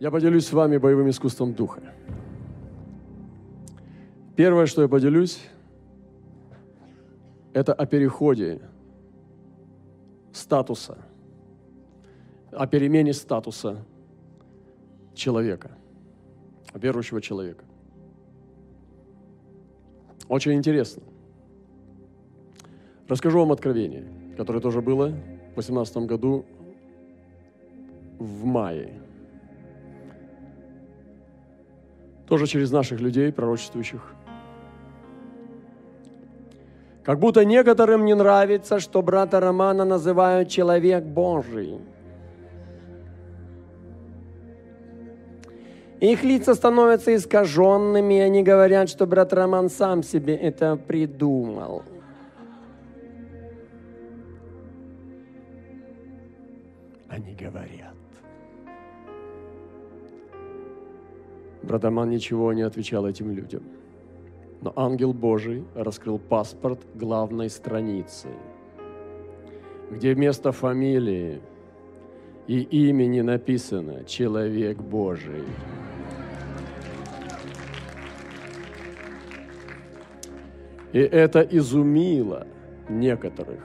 Я поделюсь с вами боевым искусством духа. Первое, что я поделюсь, это о переходе статуса, о перемене статуса человека, верующего человека. Очень интересно. Расскажу вам откровение, которое тоже было в 2018 году в мае. Тоже через наших людей, пророчествующих. Как будто некоторым не нравится, что брата Романа называют человек Божий. Их лица становятся искаженными, и они говорят, что брат Роман сам себе это придумал. Они говорят. Брат Роман ничего не отвечал этим людям. Но ангел Божий раскрыл паспорт главной страницы, где вместо фамилии и имени написано «Человек Божий». И это изумило некоторых,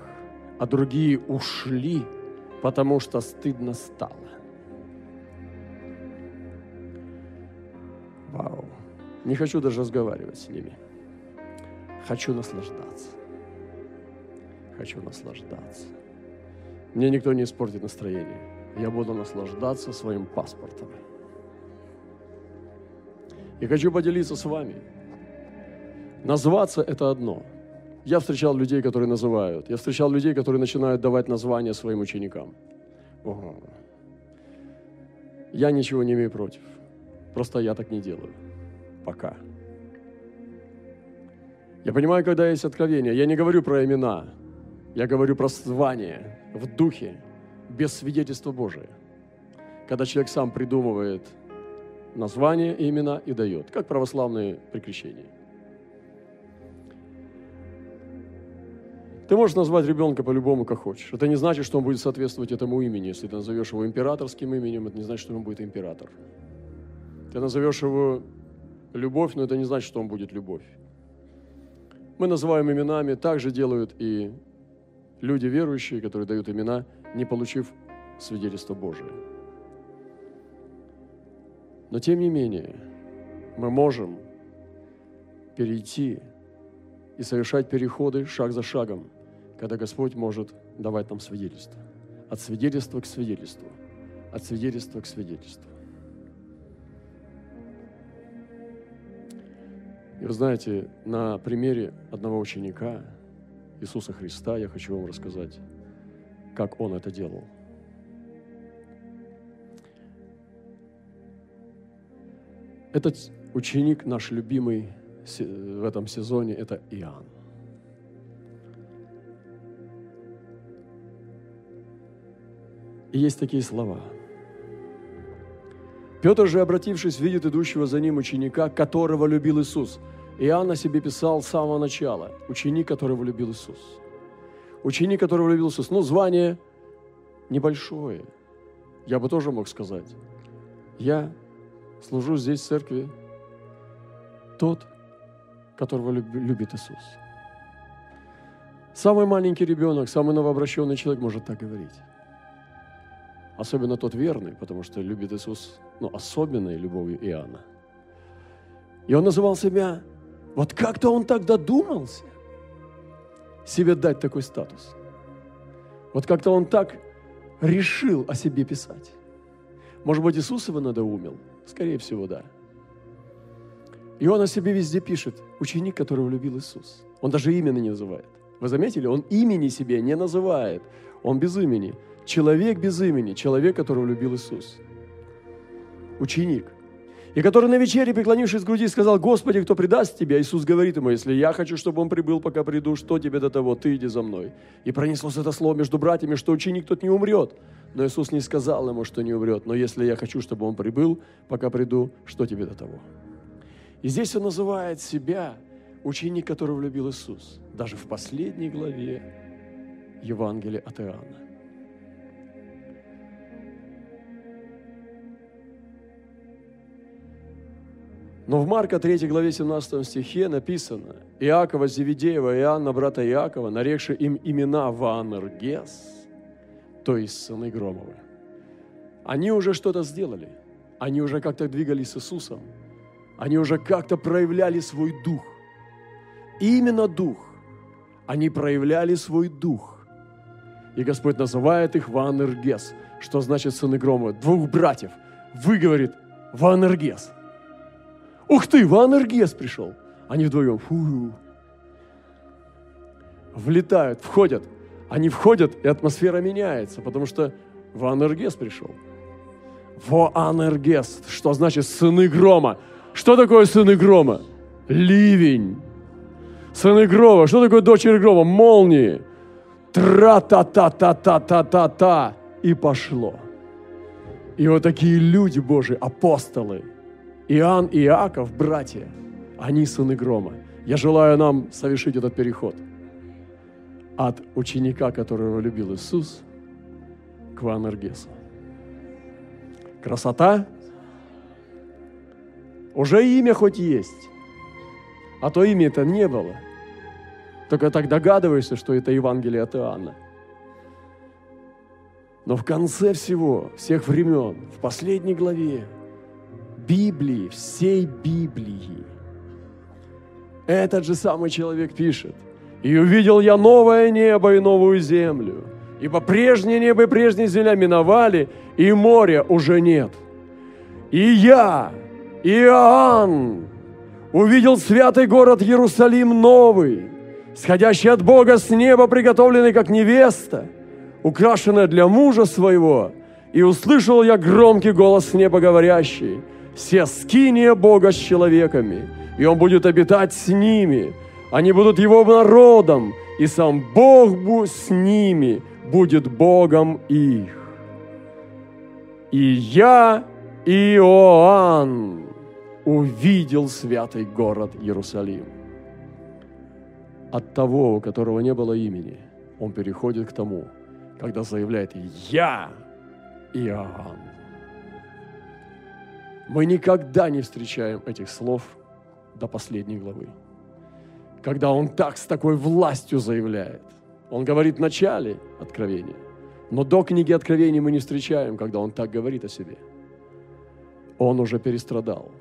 а другие ушли, потому что стыдно стало. Не хочу даже разговаривать с ними. Хочу наслаждаться. Хочу наслаждаться. Мне никто не испортит настроение. Я буду наслаждаться своим паспортом. И хочу поделиться с вами – Назваться – это одно. Я встречал людей, которые называют. Я встречал людей, которые начинают давать названия своим ученикам. Ого. Я ничего не имею против. Просто я так не делаю. Пока. Я понимаю, когда есть откровение. Я не говорю про имена. Я говорю про звание в духе, без свидетельства Божия. Когда человек сам придумывает название имена и дает, как православные прикрещения. Ты можешь назвать ребенка по-любому, как хочешь. Это не значит, что он будет соответствовать этому имени. Если ты назовешь его императорским именем, это не значит, что он будет император. Ты назовешь его любовь, но это не значит, что он будет любовь. Мы называем именами, так же делают и люди верующие, которые дают имена, не получив свидетельство Божие. Но тем не менее, мы можем перейти и совершать переходы шаг за шагом когда Господь может давать нам свидетельство. От свидетельства к свидетельству. От свидетельства к свидетельству. И вы знаете, на примере одного ученика, Иисуса Христа, я хочу вам рассказать, как Он это делал. Этот ученик, наш любимый в этом сезоне, это Иоанн. И есть такие слова. Петр же, обратившись, видит идущего за ним ученика, которого любил Иисус. Иоанн о себе писал с самого начала. Ученик, которого любил Иисус. Ученик, которого любил Иисус. Ну, звание небольшое. Я бы тоже мог сказать. Я служу здесь в церкви тот, которого любит Иисус. Самый маленький ребенок, самый новообращенный человек может так говорить. Особенно тот верный, потому что любит Иисус, ну, особенной любовью Иоанна. И он называл себя, вот как-то он так додумался себе дать такой статус. Вот как-то он так решил о себе писать. Может быть, Иисус его надоумил? Скорее всего, да. И он о себе везде пишет, ученик, которого любил Иисус. Он даже имени не называет. Вы заметили? Он имени себе не называет. Он без имени. Человек без имени, человек, которого любил Иисус. Ученик. И который на вечере, преклонившись к груди, сказал, Господи, кто предаст тебя? Иисус говорит ему, если я хочу, чтобы он прибыл, пока приду, что тебе до того? Ты иди за мной. И пронеслось это слово между братьями, что ученик тот не умрет. Но Иисус не сказал ему, что не умрет. Но если я хочу, чтобы он прибыл, пока приду, что тебе до того? И здесь он называет себя ученик, которого любил Иисус. Даже в последней главе Евангелия от Иоанна. Но в Марка 3 главе 17 стихе написано, Иакова Зеведеева и Иоанна, брата Иакова, нарекши им имена Ваанергес, то есть сыны Громовы. Они уже что-то сделали. Они уже как-то двигались с Иисусом. Они уже как-то проявляли свой дух. И именно дух. Они проявляли свой дух. И Господь называет их Ваанергес, что значит сыны Громовы, двух братьев. Вы, говорит, Ваанергес – Ух ты, Ванергес пришел. Они вдвоем, фу, влетают, входят. Они входят, и атмосфера меняется, потому что Ванергес пришел. Воанергес, что значит сыны грома. Что такое сыны грома? Ливень. Сыны грома. Что такое дочери грома? Молнии. Тра-та-та-та-та-та-та-та. И пошло. И вот такие люди Божьи, апостолы – Иоанн и Иаков, братья, они сыны грома. Я желаю нам совершить этот переход от ученика, которого любил Иисус, к Ванергесу. Красота? Уже имя хоть есть, а то имя это не было. Только так догадываешься, что это Евангелие от Иоанна. Но в конце всего, всех времен, в последней главе, Библии, всей Библии. Этот же самый человек пишет, «И увидел я новое небо и новую землю, ибо прежнее небо и прежняя земля миновали, и моря уже нет. И я, Иоанн, увидел святый город Иерусалим новый, сходящий от Бога с неба, приготовленный как невеста, украшенная для мужа своего, и услышал я громкий голос с неба говорящий – все скиния Бога с человеками, и Он будет обитать с ними. Они будут Его народом, и сам Бог с ними будет Богом их. И я, Иоанн, увидел святый город Иерусалим. От того, у которого не было имени, он переходит к тому, когда заявляет «Я Иоанн». Мы никогда не встречаем этих слов до последней главы. Когда он так с такой властью заявляет. Он говорит в начале Откровения, но до книги Откровений мы не встречаем, когда он так говорит о себе. Он уже перестрадал,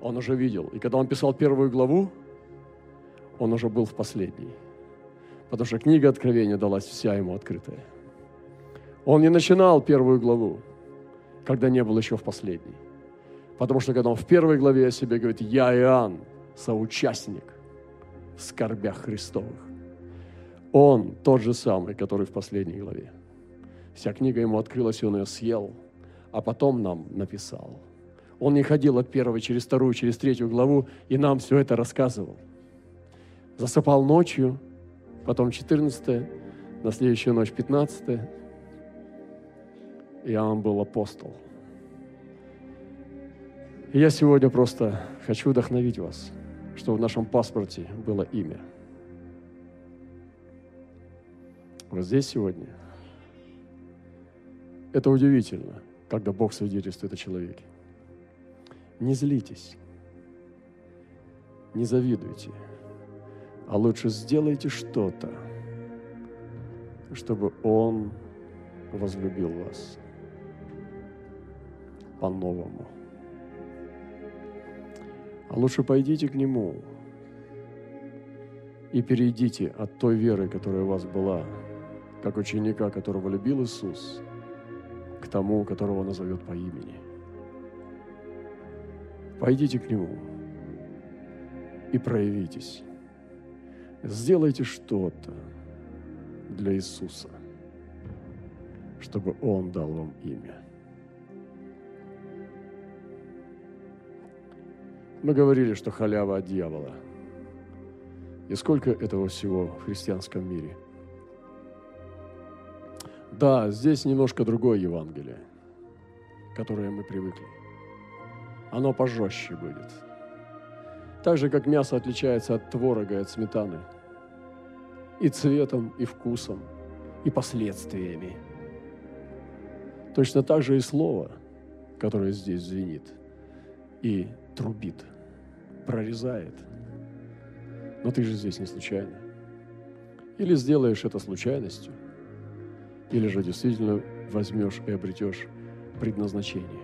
он уже видел. И когда он писал первую главу, он уже был в последней. Потому что книга Откровения далась вся ему открытая. Он не начинал первую главу, когда не был еще в последней. Потому что когда он в первой главе о себе говорит, я Иоанн, соучастник в скорбях Христовых. Он тот же самый, который в последней главе. Вся книга ему открылась, и он ее съел, а потом нам написал. Он не ходил от первой через вторую, через третью главу, и нам все это рассказывал. Засыпал ночью, потом 14 на следующую ночь 15 Иоанн был апостол – и я сегодня просто хочу вдохновить вас, что в нашем паспорте было имя. Вот здесь сегодня. Это удивительно, когда Бог свидетельствует о человеке. Не злитесь, не завидуйте, а лучше сделайте что-то, чтобы Он возлюбил вас по-новому. А лучше пойдите к Нему и перейдите от той веры, которая у вас была, как ученика, которого любил Иисус, к тому, которого назовет по имени. Пойдите к Нему и проявитесь. Сделайте что-то для Иисуса, чтобы Он дал вам имя. Мы говорили, что халява от дьявола. И сколько этого всего в христианском мире? Да, здесь немножко другое Евангелие, которое мы привыкли. Оно пожестче будет. Так же, как мясо отличается от творога и от сметаны. И цветом, и вкусом, и последствиями. Точно так же и слово, которое здесь звенит и трубит – прорезает. Но ты же здесь не случайно. Или сделаешь это случайностью, или же действительно возьмешь и обретешь предназначение.